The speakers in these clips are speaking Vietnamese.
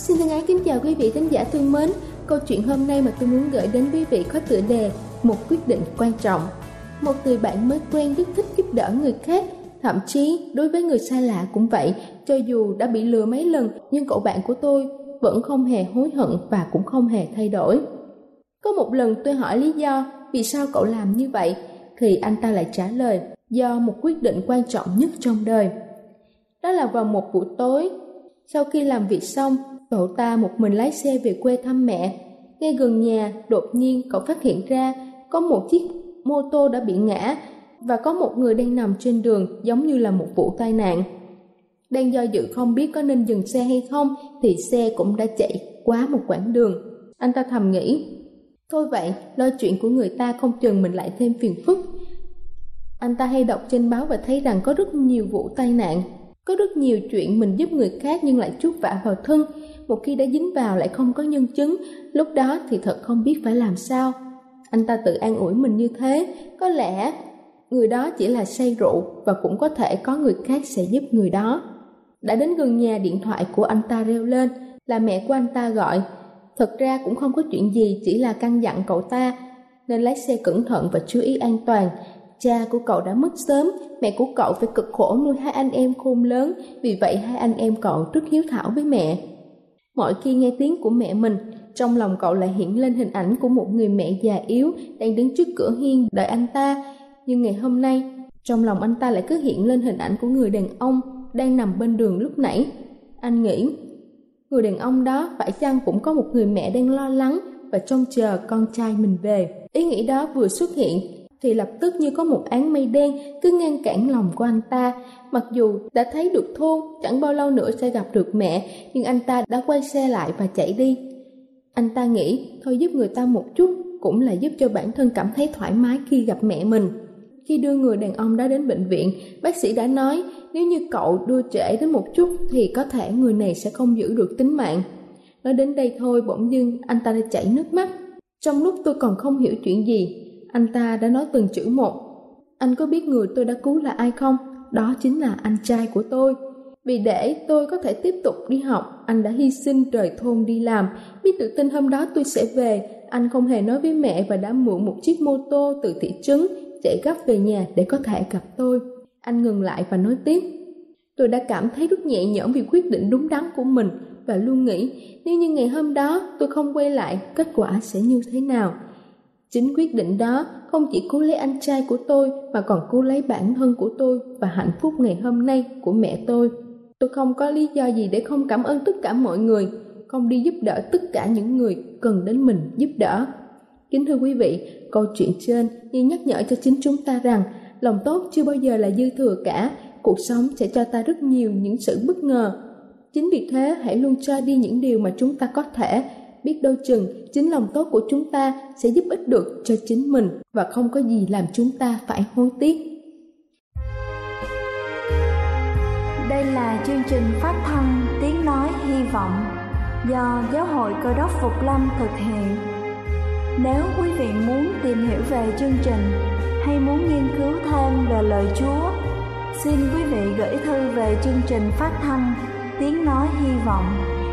Xin thân ái kính chào quý vị khán giả thân mến. Câu chuyện hôm nay mà tôi muốn gửi đến quý vị có tựa đề Một quyết định quan trọng. Một người bạn mới quen rất thích giúp đỡ người khác, thậm chí đối với người xa lạ cũng vậy. Cho dù đã bị lừa mấy lần, nhưng cậu bạn của tôi vẫn không hề hối hận và cũng không hề thay đổi. Có một lần tôi hỏi lý do vì sao cậu làm như vậy, thì anh ta lại trả lời do một quyết định quan trọng nhất trong đời. Đó là vào một buổi tối, sau khi làm việc xong, Cậu ta một mình lái xe về quê thăm mẹ. Ngay gần nhà, đột nhiên cậu phát hiện ra có một chiếc mô tô đã bị ngã và có một người đang nằm trên đường giống như là một vụ tai nạn. Đang do dự không biết có nên dừng xe hay không thì xe cũng đã chạy quá một quãng đường. Anh ta thầm nghĩ, thôi vậy, lo chuyện của người ta không chừng mình lại thêm phiền phức. Anh ta hay đọc trên báo và thấy rằng có rất nhiều vụ tai nạn, có rất nhiều chuyện mình giúp người khác nhưng lại chuốc vạ vào thân, một khi đã dính vào lại không có nhân chứng, lúc đó thì thật không biết phải làm sao. Anh ta tự an ủi mình như thế, có lẽ người đó chỉ là say rượu và cũng có thể có người khác sẽ giúp người đó. Đã đến gần nhà điện thoại của anh ta reo lên, là mẹ của anh ta gọi. Thật ra cũng không có chuyện gì, chỉ là căn dặn cậu ta, nên lái xe cẩn thận và chú ý an toàn. Cha của cậu đã mất sớm, mẹ của cậu phải cực khổ nuôi hai anh em khôn lớn, vì vậy hai anh em cậu rất hiếu thảo với mẹ. Mỗi khi nghe tiếng của mẹ mình, trong lòng cậu lại hiện lên hình ảnh của một người mẹ già yếu đang đứng trước cửa hiên đợi anh ta. Nhưng ngày hôm nay, trong lòng anh ta lại cứ hiện lên hình ảnh của người đàn ông đang nằm bên đường lúc nãy. Anh nghĩ, người đàn ông đó phải chăng cũng có một người mẹ đang lo lắng và trông chờ con trai mình về. Ý nghĩ đó vừa xuất hiện thì lập tức như có một án mây đen cứ ngăn cản lòng của anh ta. Mặc dù đã thấy được thôn, chẳng bao lâu nữa sẽ gặp được mẹ, nhưng anh ta đã quay xe lại và chạy đi. Anh ta nghĩ, thôi giúp người ta một chút, cũng là giúp cho bản thân cảm thấy thoải mái khi gặp mẹ mình. Khi đưa người đàn ông đó đến bệnh viện, bác sĩ đã nói nếu như cậu đưa trễ đến một chút thì có thể người này sẽ không giữ được tính mạng. Nói đến đây thôi bỗng dưng anh ta đã chảy nước mắt. Trong lúc tôi còn không hiểu chuyện gì, anh ta đã nói từng chữ một. Anh có biết người tôi đã cứu là ai không? Đó chính là anh trai của tôi. Vì để tôi có thể tiếp tục đi học, anh đã hy sinh rời thôn đi làm. Biết tự tin hôm đó tôi sẽ về, anh không hề nói với mẹ và đã mượn một chiếc mô tô từ thị trấn chạy gấp về nhà để có thể gặp tôi. Anh ngừng lại và nói tiếp. Tôi đã cảm thấy rất nhẹ nhõm vì quyết định đúng đắn của mình và luôn nghĩ nếu như ngày hôm đó tôi không quay lại, kết quả sẽ như thế nào. Chính quyết định đó không chỉ cứu lấy anh trai của tôi mà còn cứu lấy bản thân của tôi và hạnh phúc ngày hôm nay của mẹ tôi. Tôi không có lý do gì để không cảm ơn tất cả mọi người, không đi giúp đỡ tất cả những người cần đến mình giúp đỡ. Kính thưa quý vị, câu chuyện trên như nhắc nhở cho chính chúng ta rằng lòng tốt chưa bao giờ là dư thừa cả, cuộc sống sẽ cho ta rất nhiều những sự bất ngờ. Chính vì thế hãy luôn cho đi những điều mà chúng ta có thể biết đâu chừng chính lòng tốt của chúng ta sẽ giúp ích được cho chính mình và không có gì làm chúng ta phải hối tiếc. Đây là chương trình phát thanh Tiếng Nói Hy Vọng do Giáo hội Cơ đốc Phục Lâm thực hiện. Nếu quý vị muốn tìm hiểu về chương trình hay muốn nghiên cứu thêm về lời Chúa, xin quý vị gửi thư về chương trình phát thanh Tiếng Nói Hy Vọng,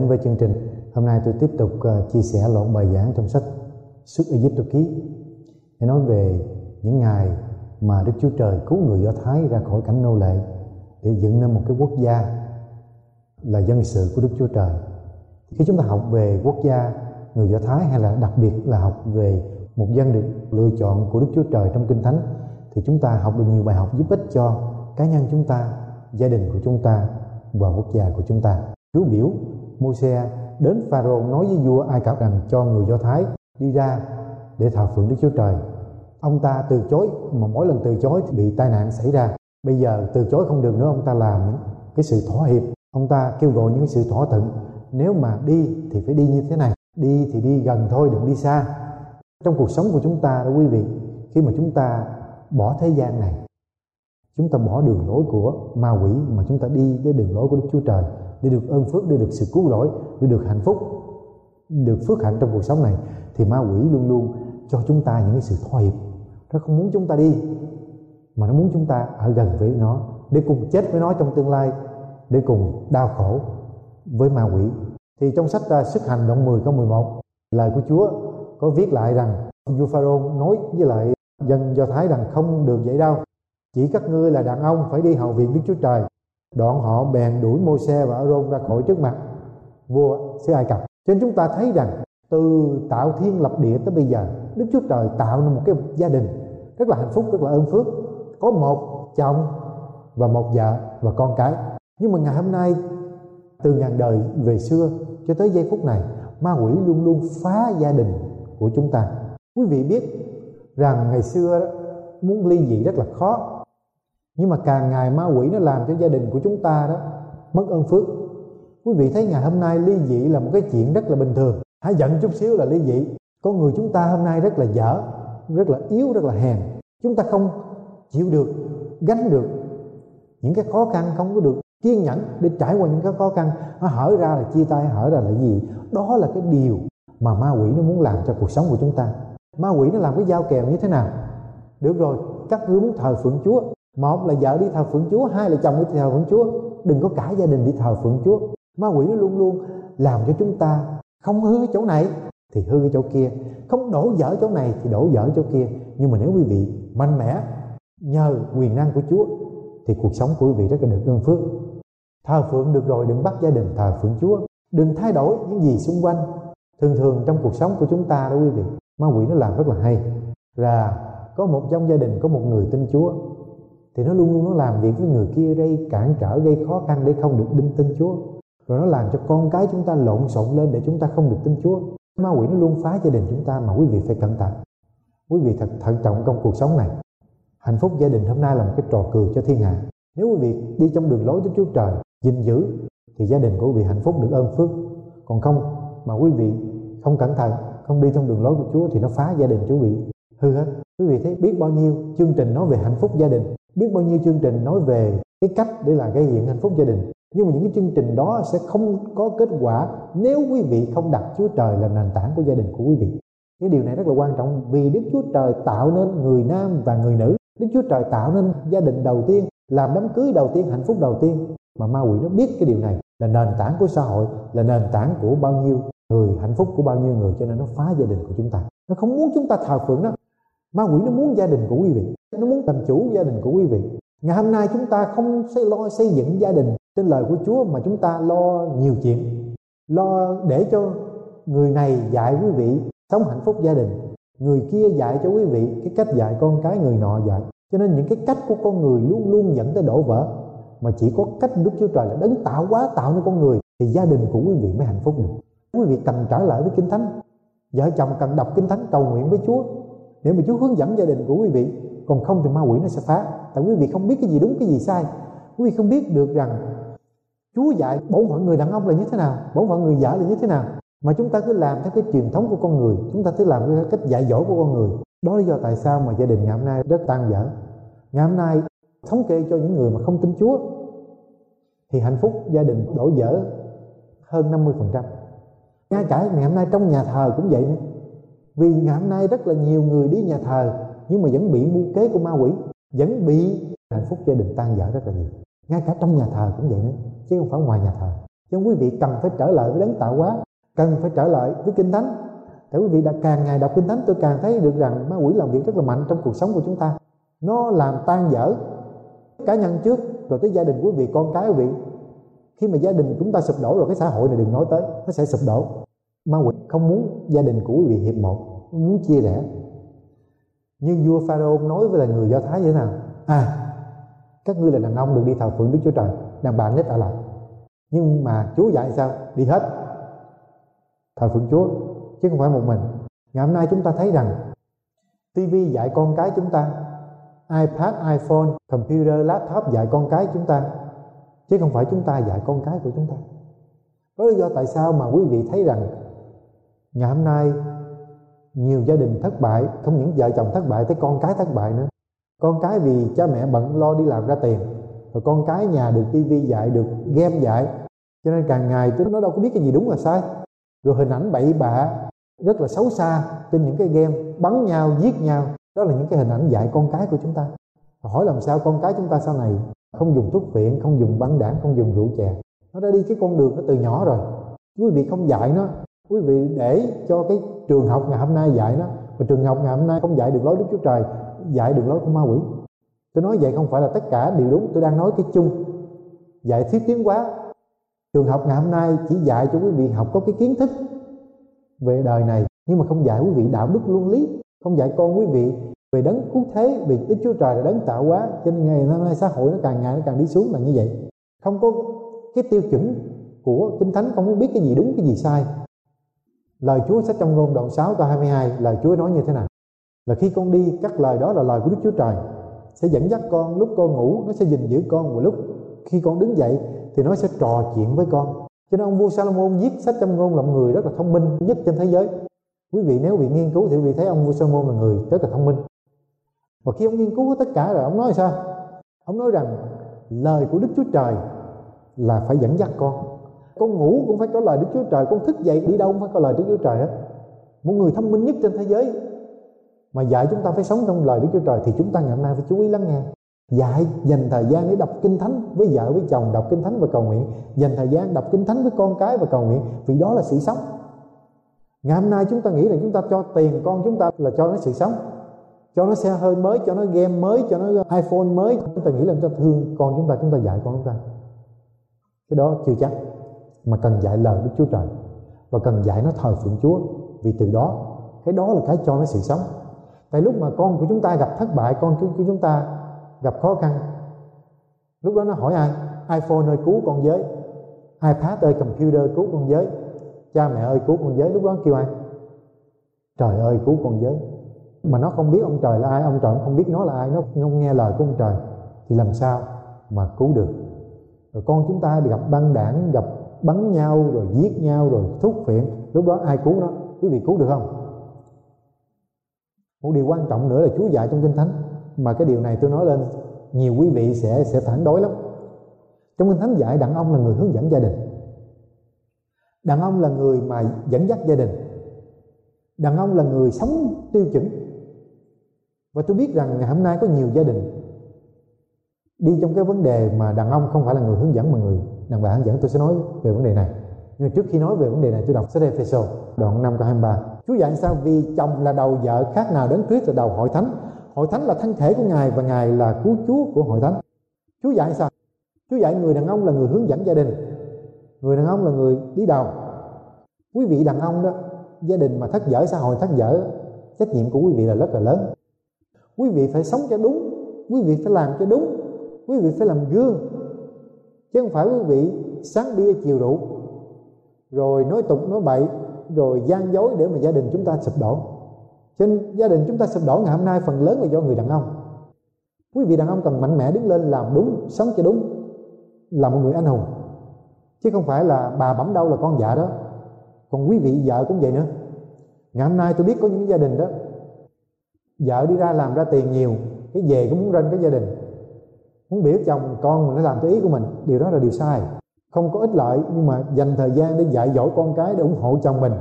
Đến với chương trình. Hôm nay tôi tiếp tục uh, chia sẻ loạt bài giảng trong sách Xuất Ai Cập ký để nói về những ngày mà Đức Chúa Trời cứu người Do Thái ra khỏi cảnh nô lệ để dựng nên một cái quốc gia là dân sự của Đức Chúa Trời. Khi chúng ta học về quốc gia người Do Thái hay là đặc biệt là học về một dân được lựa chọn của Đức Chúa Trời trong Kinh Thánh thì chúng ta học được nhiều bài học giúp ích cho cá nhân chúng ta, gia đình của chúng ta và quốc gia của chúng ta. Chúa biểu Môi-se đến Pharaoh nói với vua Ai Cập rằng cho người Do Thái đi ra để thờ phượng Đức Chúa Trời. Ông ta từ chối mà mỗi lần từ chối thì bị tai nạn xảy ra. Bây giờ từ chối không được nữa ông ta làm những cái sự thỏa hiệp. Ông ta kêu gọi những cái sự thỏa thuận. Nếu mà đi thì phải đi như thế này. Đi thì đi gần thôi đừng đi xa. Trong cuộc sống của chúng ta đó quý vị, khi mà chúng ta bỏ thế gian này, chúng ta bỏ đường lối của ma quỷ mà chúng ta đi với đường lối của Đức Chúa Trời để được ơn phước, để được sự cứu rỗi, để được hạnh phúc, được phước hạnh trong cuộc sống này thì ma quỷ luôn luôn cho chúng ta những cái sự thỏa hiệp. Nó không muốn chúng ta đi mà nó muốn chúng ta ở gần với nó để cùng chết với nó trong tương lai để cùng đau khổ với ma quỷ. Thì trong sách uh, sức hành động 10 câu 11 lời của Chúa có viết lại rằng vua Pharaoh nói với lại dân Do Thái rằng không được vậy đâu chỉ các ngươi là đàn ông phải đi hầu viện Đức Chúa Trời đoạn họ bèn đuổi môi xe và Aaron ra khỏi trước mặt. Vua xứ Ai Cập. Cho nên chúng ta thấy rằng từ tạo thiên lập địa tới bây giờ Đức Chúa Trời tạo nên một cái gia đình rất là hạnh phúc rất là ơn phước. Có một chồng và một vợ và con cái. Nhưng mà ngày hôm nay từ ngàn đời về xưa cho tới giây phút này ma quỷ luôn luôn phá gia đình của chúng ta. Quý vị biết rằng ngày xưa đó, muốn ly dị rất là khó nhưng mà càng ngày ma quỷ nó làm cho gia đình của chúng ta đó mất ơn phước. Quý vị thấy ngày hôm nay ly dị là một cái chuyện rất là bình thường. Hãy giận chút xíu là ly dị. Con người chúng ta hôm nay rất là dở, rất là yếu, rất là hèn. Chúng ta không chịu được, gánh được những cái khó khăn, không có được kiên nhẫn để trải qua những cái khó khăn. Nó hở ra là chia tay, hở ra là gì? Đó là cái điều mà ma quỷ nó muốn làm cho cuộc sống của chúng ta. Ma quỷ nó làm cái giao kèo như thế nào? Được rồi, các ngươi muốn thờ phượng chúa một là vợ đi thờ phượng chúa, hai là chồng đi thờ phượng chúa. Đừng có cả gia đình đi thờ phượng chúa. Ma quỷ nó luôn luôn làm cho chúng ta không hư cái chỗ này thì hư cái chỗ kia. Không đổ dở chỗ này thì đổ dở chỗ kia. Nhưng mà nếu quý vị mạnh mẽ nhờ quyền năng của chúa thì cuộc sống của quý vị rất là được ơn phước. Thờ phượng được rồi, đừng bắt gia đình thờ phượng chúa. Đừng thay đổi những gì xung quanh. Thường thường trong cuộc sống của chúng ta đó quý vị, ma quỷ nó làm rất là hay. Là có một trong gia đình có một người tin chúa thì nó luôn luôn nó làm việc với người kia đây, cản trở, gây khó khăn để không được đinh tin chúa. Rồi nó làm cho con cái chúng ta lộn xộn lên để chúng ta không được tin chúa. Ma quỷ nó luôn phá gia đình chúng ta mà quý vị phải cẩn thận. Quý vị thật thận trọng trong cuộc sống này. Hạnh phúc gia đình hôm nay là một cái trò cười cho thiên hạ. Nếu quý vị đi trong đường lối của Chúa Trời, gìn giữ, thì gia đình của quý vị hạnh phúc được ơn phước. Còn không mà quý vị không cẩn thận, không đi trong đường lối của Chúa thì nó phá gia đình quý vị. Hư hết. Quý vị thấy biết bao nhiêu chương trình nói về hạnh phúc gia đình biết bao nhiêu chương trình nói về cái cách để là gây dựng hạnh phúc gia đình. Nhưng mà những cái chương trình đó sẽ không có kết quả nếu quý vị không đặt Chúa Trời là nền tảng của gia đình của quý vị. Cái điều này rất là quan trọng vì Đức Chúa Trời tạo nên người nam và người nữ. Đức Chúa Trời tạo nên gia đình đầu tiên, làm đám cưới đầu tiên, hạnh phúc đầu tiên. Mà ma quỷ nó biết cái điều này, là nền tảng của xã hội, là nền tảng của bao nhiêu người, hạnh phúc của bao nhiêu người, cho nên nó phá gia đình của chúng ta. Nó không muốn chúng ta thờ phượng đó. Ma quỷ nó muốn gia đình của quý vị nó muốn làm chủ gia đình của quý vị. Ngày hôm nay chúng ta không xây lo xây dựng gia đình trên lời của Chúa mà chúng ta lo nhiều chuyện. Lo để cho người này dạy quý vị sống hạnh phúc gia đình. Người kia dạy cho quý vị cái cách dạy con cái người nọ dạy. Cho nên những cái cách của con người luôn luôn dẫn tới đổ vỡ. Mà chỉ có cách Đức Chúa Trời là đấng tạo hóa tạo nên con người thì gia đình của quý vị mới hạnh phúc được. Quý vị cần trở lại với kinh thánh. Vợ chồng cần đọc kinh thánh cầu nguyện với Chúa để mà Chúa hướng dẫn gia đình của quý vị còn không thì ma quỷ nó sẽ phá. Tại quý vị không biết cái gì đúng, cái gì sai. Quý vị không biết được rằng Chúa dạy bổn phận người đàn ông là như thế nào, bổn phận người vợ là như thế nào. Mà chúng ta cứ làm theo cái truyền thống của con người. Chúng ta cứ làm theo cách dạy dỗ của con người. Đó là lý do tại sao mà gia đình ngày hôm nay rất tan vỡ. Ngày hôm nay thống kê cho những người mà không tin Chúa, thì hạnh phúc gia đình đổ vỡ hơn 50% ngay cả ngày hôm nay trong nhà thờ cũng vậy nữa. Vì ngày hôm nay rất là nhiều người đi nhà thờ nhưng mà vẫn bị mưu kế của ma quỷ, vẫn bị hạnh phúc gia đình tan vỡ rất là nhiều. Ngay cả trong nhà thờ cũng vậy nữa, chứ không phải ngoài nhà thờ. Cho nên quý vị cần phải trở lại với đấng tạo hóa, cần phải trở lại với kinh thánh. Tại quý vị đã càng ngày đọc kinh thánh, tôi càng thấy được rằng ma quỷ làm việc rất là mạnh trong cuộc sống của chúng ta. Nó làm tan vỡ cá nhân trước, rồi tới gia đình quý vị, con cái quý vị. Khi mà gia đình chúng ta sụp đổ rồi, cái xã hội này đừng nói tới, nó sẽ sụp đổ. Ma quỷ không muốn gia đình của quý vị hiệp một, muốn chia rẽ nhưng vua Pharaoh nói với là người Do Thái như thế nào? À. Các ngươi là đàn ông được đi thờ phượng Đức Chúa Trời đàn bà nết ở lại nhưng mà Chúa dạy sao? Đi hết. Thờ phượng Chúa chứ không phải một mình. Ngày hôm nay chúng ta thấy rằng TV dạy con cái chúng ta iPad, iPhone, computer, laptop dạy con cái chúng ta chứ không phải chúng ta dạy con cái của chúng ta. Đó là lý do tại sao mà quý vị thấy rằng ngày hôm nay nhiều gia đình thất bại, không những vợ chồng thất bại, tới con cái thất bại nữa. Con cái vì cha mẹ bận lo đi làm ra tiền, rồi con cái nhà được tivi dạy, được game dạy. Cho nên càng ngày nó đâu có biết cái gì đúng và sai. Rồi hình ảnh bậy bạ rất là xấu xa trên những cái game, bắn nhau, giết nhau. Đó là những cái hình ảnh dạy con cái của chúng ta. Hỏi làm sao con cái chúng ta sau này không dùng thuốc phiện không dùng băng đảng, không dùng rượu chè. Nó đã đi cái con đường nó từ nhỏ rồi. Quý vị không dạy nó quý vị để cho cái trường học ngày hôm nay dạy nó mà trường học ngày hôm nay không dạy được lối đức chúa trời, dạy được lối của ma quỷ. Tôi nói vậy không phải là tất cả đều đúng, tôi đang nói cái chung. Dạy thiết tiến quá. Trường học ngày hôm nay chỉ dạy cho quý vị học có cái kiến thức về đời này, nhưng mà không dạy quý vị đạo đức luân lý, không dạy con quý vị về đấng cứu thế, vì đức chúa trời là đấng tạo hóa, cho nên ngày hôm nay xã hội nó càng ngày nó càng đi xuống là như vậy. Không có cái tiêu chuẩn của kinh thánh, không có biết cái gì đúng, cái gì sai lời chúa sách trong ngôn đoạn 6 câu 22 lời chúa nói như thế nào? Là khi con đi, các lời đó là lời của đức chúa trời. Sẽ dẫn dắt con, lúc con ngủ, nó sẽ gìn giữ con. Và lúc khi con đứng dậy, thì nó sẽ trò chuyện với con. Cho nên ông vua Salomon viết sách trong ngôn là một người rất là thông minh nhất trên thế giới. Quý vị nếu bị nghiên cứu thì quý vị thấy ông vua Salomon là người rất là thông minh. Và khi ông nghiên cứu tất cả rồi, ông nói sao? Ông nói rằng lời của đức chúa trời là phải dẫn dắt con con ngủ cũng phải có lời đức chúa trời. Con thức dậy đi đâu cũng phải có lời đức chúa trời hết. Một người thông minh nhất trên thế giới mà dạy chúng ta phải sống trong lời đức chúa trời thì chúng ta ngày hôm nay phải chú ý lắng nghe. Dạy, dành thời gian để đọc kinh thánh với vợ, với chồng, đọc kinh thánh và cầu nguyện. Dành thời gian đọc kinh thánh với con cái và cầu nguyện, vì đó là sự sống. Ngày hôm nay chúng ta nghĩ là chúng ta cho tiền con chúng ta là cho nó sự sống. Cho nó xe hơi mới, cho nó game mới, cho nó iphone mới. Chúng ta nghĩ là chúng ta thương con chúng ta chúng ta dạy con chúng ta. Cái đó chưa chắc mà cần dạy lời Đức Chúa Trời và cần dạy nó thờ phượng Chúa. Vì từ đó, cái đó là cái cho nó sự sống. Tại lúc mà con của chúng ta gặp thất bại, con của chúng ta gặp khó khăn, lúc đó nó hỏi ai? iPhone ơi, cứu con với. iPad ơi, computer cứu con với. Cha mẹ ơi, cứu con với. Lúc đó kêu ai? Trời ơi, cứu con với. Mà nó không biết ông trời là ai, ông trời không biết nó là ai. Nó không nghe lời của ông trời. Thì làm sao mà cứu được? Rồi con chúng ta gặp băng đảng, gặp bắn nhau rồi giết nhau rồi thúc phiện. Lúc đó ai cứu nó? Quý vị cứu được không? Một điều quan trọng nữa là Chúa dạy trong kinh thánh. Mà cái điều này tôi nói lên, nhiều quý vị sẽ sẽ phản đối lắm. Trong kinh thánh dạy đàn ông là người hướng dẫn gia đình. Đàn ông là người mà dẫn dắt gia đình. Đàn ông là người sống tiêu chuẩn. Và tôi biết rằng ngày hôm nay có nhiều gia đình đi trong cái vấn đề mà đàn ông không phải là người hướng dẫn mà người đàn bà hướng dẫn, tôi sẽ nói về vấn đề này. Nhưng trước khi nói về vấn đề này, tôi đọc sách Ephesos đoạn 5 câu 23 Chúa dạy sao vì chồng là đầu vợ khác nào đến Christ là đầu hội thánh. Hội thánh là thân thể của Ngài và Ngài là cứu Chúa của hội thánh. Chúa dạy sao? Chúa dạy người đàn ông là người hướng dẫn gia đình. Người đàn ông là người đi đầu. Quý vị đàn ông đó, gia đình mà thất dở, xã hội thất dở, trách nhiệm của quý vị là rất là lớn. Quý vị phải sống cho đúng, quý vị phải làm cho đúng, quý vị phải làm gương chứ không phải quý vị, sáng bia chiều rượu. Rồi nói tục, nói bậy, rồi gian dối để mà gia đình chúng ta sụp đổ. Cho nên gia đình chúng ta sụp đổ ngày hôm nay phần lớn là do người đàn ông. Quý vị đàn ông cần mạnh mẽ đứng lên làm đúng, sống cho đúng, là một người anh hùng. Chứ không phải là bà bẩm đâu là con vợ đó. Còn quý vị vợ cũng vậy nữa. Ngày hôm nay tôi biết có những gia đình đó, vợ đi ra làm ra tiền nhiều, cái về cũng muốn rên cái gia đình muốn biểu chồng con mình nó làm theo ý của mình điều đó là điều sai. Không có ích lợi nhưng mà dành thời gian để dạy dỗ con cái để ủng hộ chồng mình.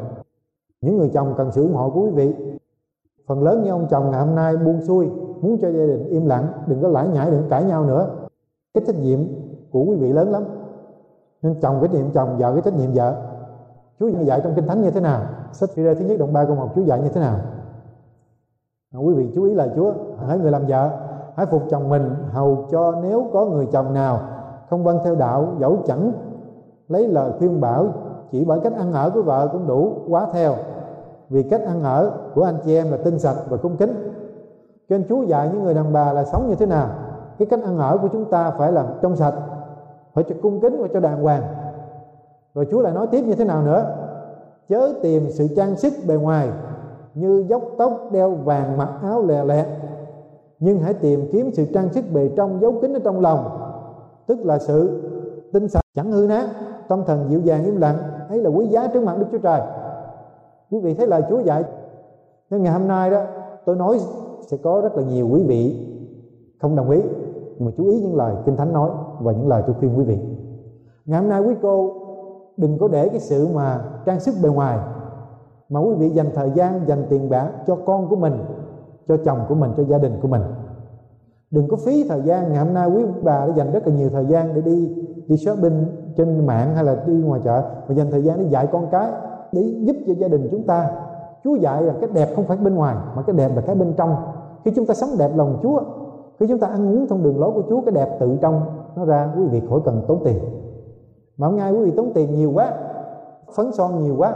Những người chồng cần sự ủng hộ của quý vị. Phần lớn như ông chồng ngày hôm nay buông xuôi muốn cho gia đình im lặng đừng có lãi nhãi đừng cãi nhau nữa. Cái trách nhiệm của quý vị lớn lắm. Nên chồng cái trách nhiệm chồng vợ cái trách nhiệm vợ. Chúa dạy trong kinh thánh như thế nào? Sách phi thứ nhất đoạn ba câu một Chúa dạy như thế nào? À, quý vị chú ý lời Chúa hỡi người làm vợ hãy phục chồng mình, hầu cho nếu có người chồng nào không vâng theo đạo, dẫu chẳng lấy lời khuyên bảo, chỉ bởi cách ăn ở của vợ cũng đủ, quá theo. Vì cách ăn ở của anh chị em là tinh sạch và cung kính. Cho nên Chúa dạy những người đàn bà là sống như thế nào. Cái cách ăn ở của chúng ta phải là trong sạch, phải cho cung kính và cho đàng hoàng. Rồi Chúa lại nói tiếp như thế nào nữa? Chớ tìm sự trang sức bề ngoài như dốc tóc đeo vàng mặc áo lè lẹt nhưng hãy tìm kiếm sự trang sức bề trong giấu kín ở trong lòng, tức là sự tinh sạch chẳng hư nát tâm thần dịu dàng im lặng, ấy là quý giá trước mặt Đức Chúa Trời. Quý vị thấy lời Chúa dạy. Nhưng ngày hôm nay đó, tôi nói sẽ có rất là nhiều quý vị không đồng ý nhưng mà chú ý những lời Kinh Thánh nói và những lời tôi khuyên quý vị. Ngày hôm nay quý cô, đừng có để cái sự mà trang sức bề ngoài, mà quý vị dành thời gian, dành tiền bạc cho con của mình cho chồng của mình, cho gia đình của mình. Đừng có phí thời gian. Ngày hôm nay quý bà đã dành rất là nhiều thời gian để đi đi shopping trên mạng hay là đi ngoài chợ. Mà dành thời gian để dạy con cái, để giúp cho gia đình chúng ta. Chúa dạy là cái đẹp không phải bên ngoài, mà cái đẹp là cái bên trong. Khi chúng ta sống đẹp lòng Chúa, khi chúng ta ăn uống trong đường lối của Chúa, cái đẹp tự trong, nó ra, quý vị khỏi cần tốn tiền. Mà hôm nay quý vị tốn tiền nhiều quá, phấn son nhiều quá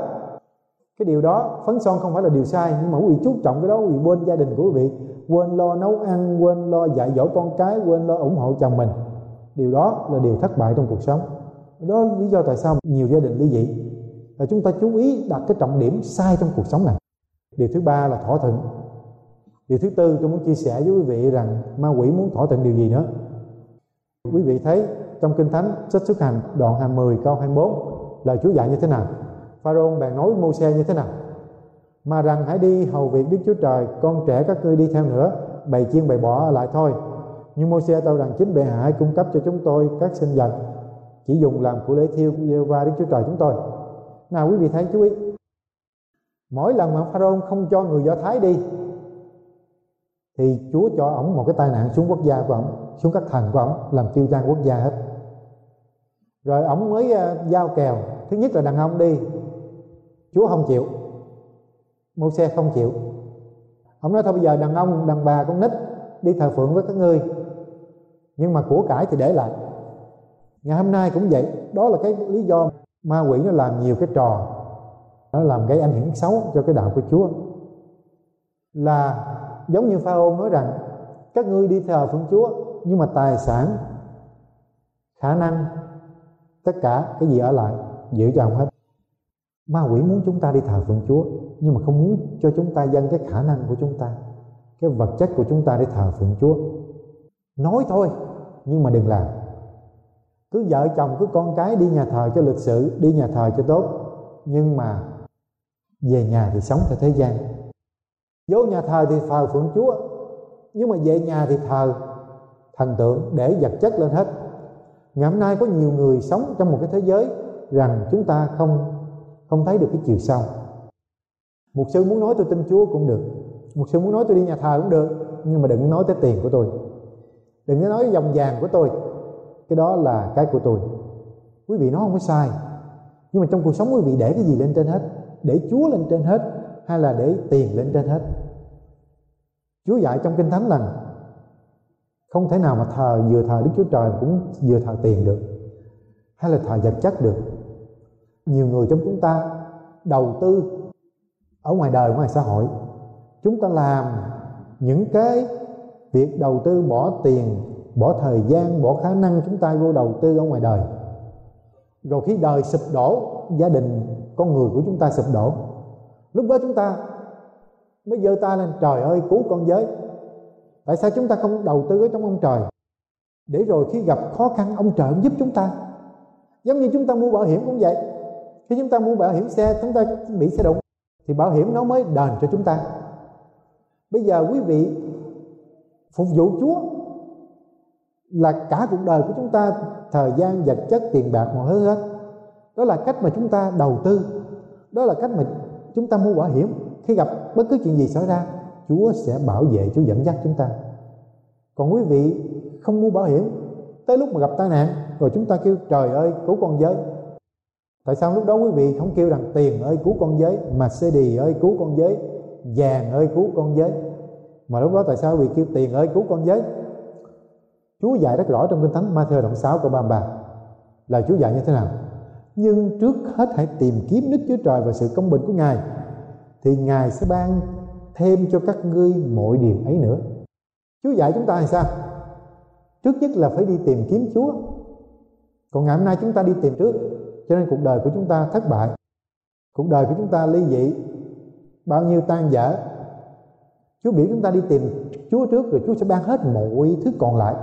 cái điều đó phấn son không phải là điều sai, nhưng mà quý vị chú trọng cái đó, quý vị quên gia đình của quý vị, quên lo nấu ăn, quên lo dạy dỗ con cái, quên lo ủng hộ chồng mình. Điều đó là điều thất bại trong cuộc sống. Đó là lý do tại sao nhiều gia đình ly dị. Là chúng ta chú ý đặt cái trọng điểm sai trong cuộc sống này. Điều thứ ba là thỏa thuận. Điều thứ tư tôi muốn chia sẻ với quý vị rằng ma quỷ muốn thỏa thuận điều gì nữa? Quý vị thấy trong kinh thánh sách xuất hành đoạn 20 câu 24 lời Chúa dạy như thế nào? Pharaoh bèn nói Môi-se như thế nào? Mà rằng hãy đi hầu việc Đức Chúa Trời, con trẻ các ngươi đi theo nữa, bày chiên bày bỏ lại thôi. Nhưng Môi-se tâu rằng chính bệ hạ cung cấp cho chúng tôi các sinh vật, chỉ dùng làm của lễ thiêu của giê va Đức Chúa Trời chúng tôi. Nào quý vị thấy chú ý. Mỗi lần mà Pharaoh không cho người Do Thái đi, thì Chúa cho ổng một cái tai nạn xuống quốc gia của ổng, xuống các thành của ổng, làm tiêu tan quốc gia hết. Rồi ổng mới ờ, giao kèo. Thứ nhất là đàn ông đi Chúa không chịu. Mô xe không chịu. Ông nói thôi bây giờ đàn ông, đàn bà, con nít đi thờ phượng với các ngươi. Nhưng mà của cải thì để lại. Ngày hôm nay cũng vậy. Đó là cái lý do ma quỷ nó làm nhiều cái trò. Nó làm gây ảnh hưởng xấu cho cái đạo của Chúa. Là giống như Phao nói rằng, các ngươi đi thờ phượng Chúa, nhưng mà tài sản, khả năng, tất cả cái gì ở lại giữ cho ông hết ma quỷ muốn chúng ta đi thờ phượng Chúa, nhưng mà không muốn cho chúng ta dâng cái khả năng của chúng ta, cái vật chất của chúng ta để thờ phượng Chúa. Nói thôi, nhưng mà đừng làm. Cứ vợ chồng, cứ con cái đi nhà thờ cho lịch sự, đi nhà thờ cho tốt, nhưng mà về nhà thì sống theo thế gian. Vô nhà thờ thì thờ phượng Chúa, nhưng mà về nhà thì thờ thần tượng để vật chất lên hết. Ngày hôm nay có nhiều người sống trong một cái thế giới rằng chúng ta không không thấy được cái chiều sâu. Một sư muốn nói tôi tin Chúa cũng được, một sư muốn nói tôi đi nhà thờ cũng được, nhưng mà đừng nói tới tiền của tôi. Đừng có nói dòng vàng của tôi, cái đó là cái của tôi. Quý vị nói không có sai, nhưng mà trong cuộc sống quý vị để cái gì lên trên hết? Để Chúa lên trên hết hay là để tiền lên trên hết? Chúa dạy trong Kinh Thánh rằng, không thể nào mà thờ, vừa thờ Đức Chúa Trời cũng vừa thờ tiền được, hay là thờ vật chất được nhiều người trong chúng ta đầu tư ở ngoài đời, ngoài xã hội. Chúng ta làm những cái việc đầu tư bỏ tiền, bỏ thời gian, bỏ khả năng chúng ta vô đầu tư ở ngoài đời. Rồi khi đời sụp đổ, gia đình, con người của chúng ta sụp đổ, lúc đó chúng ta mới giơ tay lên, trời ơi, cứu con giới tại sao chúng ta không đầu tư ở trong ông trời? Để rồi khi gặp khó khăn, ông trời giúp chúng ta. Giống như chúng ta mua bảo hiểm cũng vậy khi chúng ta mua bảo hiểm xe, chúng ta bị xe đụng, thì bảo hiểm nó mới đền cho chúng ta. Bây giờ quý vị phục vụ chúa là cả cuộc đời của chúng ta, thời gian, vật chất, tiền bạc, mọi thứ hết. Đó là cách mà chúng ta đầu tư. Đó là cách mà chúng ta mua bảo hiểm. Khi gặp bất cứ chuyện gì xảy ra, Chúa sẽ bảo vệ, Chúa dẫn dắt chúng ta. Còn quý vị không mua bảo hiểm, tới lúc mà gặp tai nạn, rồi chúng ta kêu, trời ơi, cứu con giới tại sao lúc đó quý vị không kêu rằng tiền ơi cứu con giới, mà xê đì ơi cứu con giới, vàng ơi cứu con giới? Mà lúc đó tại sao quý vị kêu tiền ơi cứu con giới? Chúa dạy rất rõ trong Kinh Thánh Matthew đoạn 6 câu 33 là Chúa dạy như thế nào? Nhưng trước hết hãy tìm kiếm Đức Chúa Trời và sự công bình của Ngài, Thì Ngài sẽ ban thêm cho các ngươi mọi điều ấy nữa. Chúa dạy chúng ta là sao? Trước nhất là phải đi tìm kiếm Chúa. Còn ngày hôm nay chúng ta đi tìm trước cho nên cuộc đời của chúng ta thất bại. Cuộc đời của chúng ta ly dị. Bao nhiêu tan vỡ, Chúa biểu chúng ta đi tìm Chúa trước rồi Chúa sẽ ban hết mọi thứ còn lại.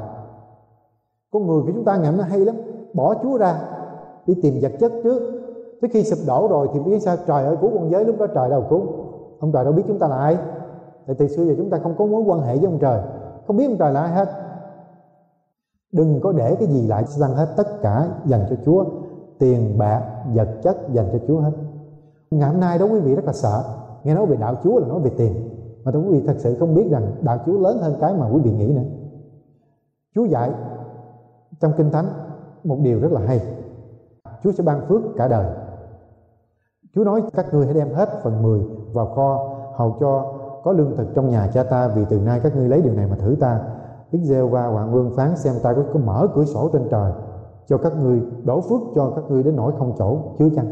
Con người của chúng ta ngày nó hay lắm. Bỏ Chúa ra. Đi tìm vật chất trước. Tới khi sụp đổ rồi thì biết sao trời ơi cứu con giới lúc đó trời đâu cứu. Ông trời đâu biết chúng ta là ai. Tại từ xưa giờ chúng ta không có mối quan hệ với ông trời. Không biết ông trời là ai hết. Đừng có để cái gì lại sang hết tất cả dành cho Chúa tiền bạc vật chất dành cho Chúa hết. Ngày hôm nay đó quý vị rất là sợ. Nghe nói về đạo Chúa là nói về tiền. Mà quý vị thật sự không biết rằng đạo Chúa lớn hơn cái mà quý vị nghĩ nữa. Chúa dạy trong Kinh Thánh một điều rất là hay. Chúa sẽ ban phước cả đời. Chúa nói các ngươi hãy đem hết phần 10 vào kho hầu cho có lương thực trong nhà cha ta vì từ nay các ngươi lấy điều này mà thử ta. Đức giê va Hoàng Vương phán xem ta có, có mở cửa sổ trên trời cho các ngươi đổ phước cho các ngươi đến nỗi không chỗ chứa chăng?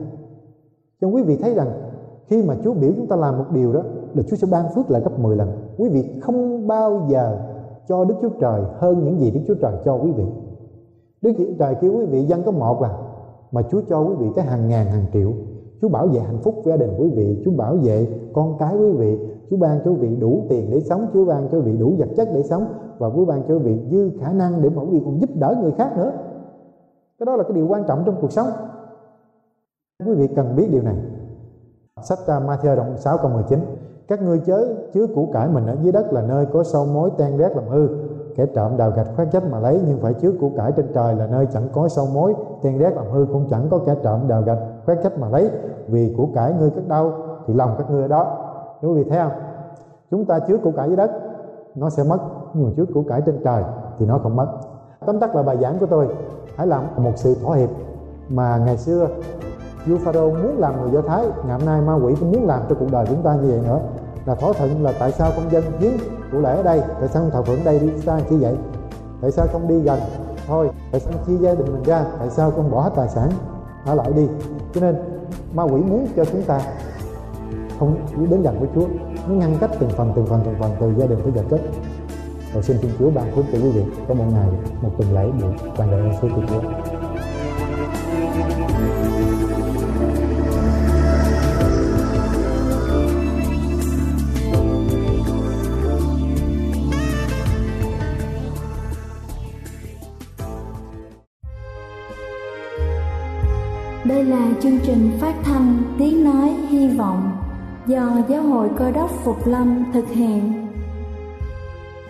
Cho quý vị thấy rằng, khi mà Chúa biểu chúng ta làm một điều đó, là Chúa sẽ ban phước lại gấp 10 lần. Quý vị không bao giờ cho Đức Chúa Trời hơn những gì Đức Chúa Trời cho quý vị. Đức Chúa Trời kêu quý vị dân có một à mà Chúa cho quý vị tới hàng ngàn, hàng triệu. Chúa bảo vệ hạnh phúc gia đình quý vị, Chúa bảo vệ con cái quý vị, Chúa ban cho quý vị đủ tiền để sống, Chúa ban cho quý vị đủ vật chất để sống, và Chúa ban cho quý vị dư khả năng để mà quý vị còn giúp đỡ người khác nữa cái đó là cái điều quan trọng trong cuộc sống. Quý vị cần biết điều này. Sách uh, Matthew đoạn 6 câu 19 các ngươi chớ chứa củ cải mình ở dưới đất là nơi có sâu mối tan rét làm hư. Kẻ trộm đào gạch khoét trách mà lấy nhưng phải chứa củ cải trên trời là nơi chẳng có sâu mối tan rét làm hư. Cũng chẳng có kẻ trộm đào gạch khoét trách mà lấy. Vì củ cải ngươi cất đâu thì lòng các ngươi ở đó. Quý vị thấy không? Chúng ta chứa củ cải dưới đất nó sẽ mất. Nhưng mà chứa củ cải trên trời thì nó không mất. Tóm tắt là bài giảng của tôi hãy làm một sự thỏa hiệp mà ngày xưa vua pharaoh muốn làm người do thái. Ngày hôm nay ma quỷ cũng muốn làm cho cuộc đời chúng ta như vậy nữa. Là thỏa thuận là tại sao con dân hiến của lễ ở đây, tại sao không thờ phượng đây đi xa như vậy? Tại sao không đi gần? Thôi, tại sao chia gia đình mình ra? Tại sao không bỏ hết tài sản ở lại đi? Cho nên, ma quỷ muốn cho chúng ta không đến gần với Chúa. Nó ngăn cách từng phần từng phần từng phần từ gia đình tới vật chất và xin Thiên Chúa ban phước cho quý vị có một ngày một tuần lễ buổi quan đại ơn Thiên Chúa. Đây là chương trình phát thanh Tiếng Nói Hy Vọng do Giáo hội Cơ đốc Phục Lâm thực hiện.